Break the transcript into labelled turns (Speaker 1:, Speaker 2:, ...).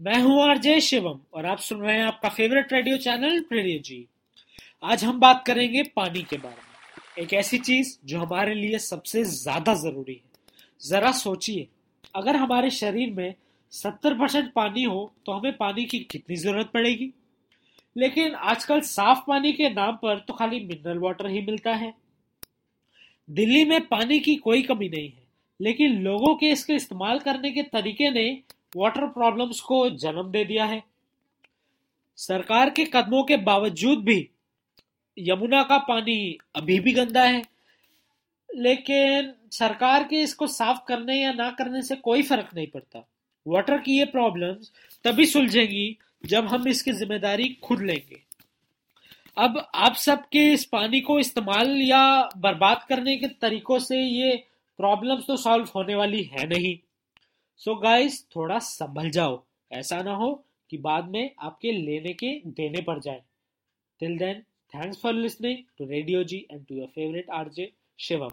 Speaker 1: मैं हूँ आरजे शिवम और आप सुन रहे हैं आपका favourite radio channel radio G आज हम बात करेंगे पानी के बारे में। एक ऐसी चीज़ जो हमारे लिए सबसे ज़्यादा ज़रूरी है। जरा सोचिए, अगर हमारे शरीर में 70 परसेंट पानी हो तो हमें पानी की कितनी ज़रूरत पड़ेगी? लेकिन आजकल साफ़ पानी के नाम पर तो खाली मिनरल वाटर ही मिलता है। दिल्ली में पानी की कोई कमी नहीं है, लेकिन लोगों के इसके इस्तेमाल करने के तरीके ने वाटर प्रॉब्लम्स को जन्म दे दिया है। सरकार के कदमों के बावजूद भी यमुना का पानी अभी भी गंदा है। लेकिन सरकार के इसको साफ़ करने या ना करने से कोई फ़र्क नहीं पड़ता। वाटर की ये प्रॉब्लम्स तभी सुलझेंगी जब हम इसकी ज़िम्मेदारी खुद लेंगे। अब आप सबके इस पानी को इस्तेमाल या बर्बाद करने के तरीकों से ये प्रॉब्लम्स तो सॉल्व होने वाली है नहीं। सो so गाइस थोड़ा संभल जाओ। ऐसा ना हो कि बाद में आपके लेने के देने पर जाए। Till then thanks for listening to radio G and to your favourite RJ Shivam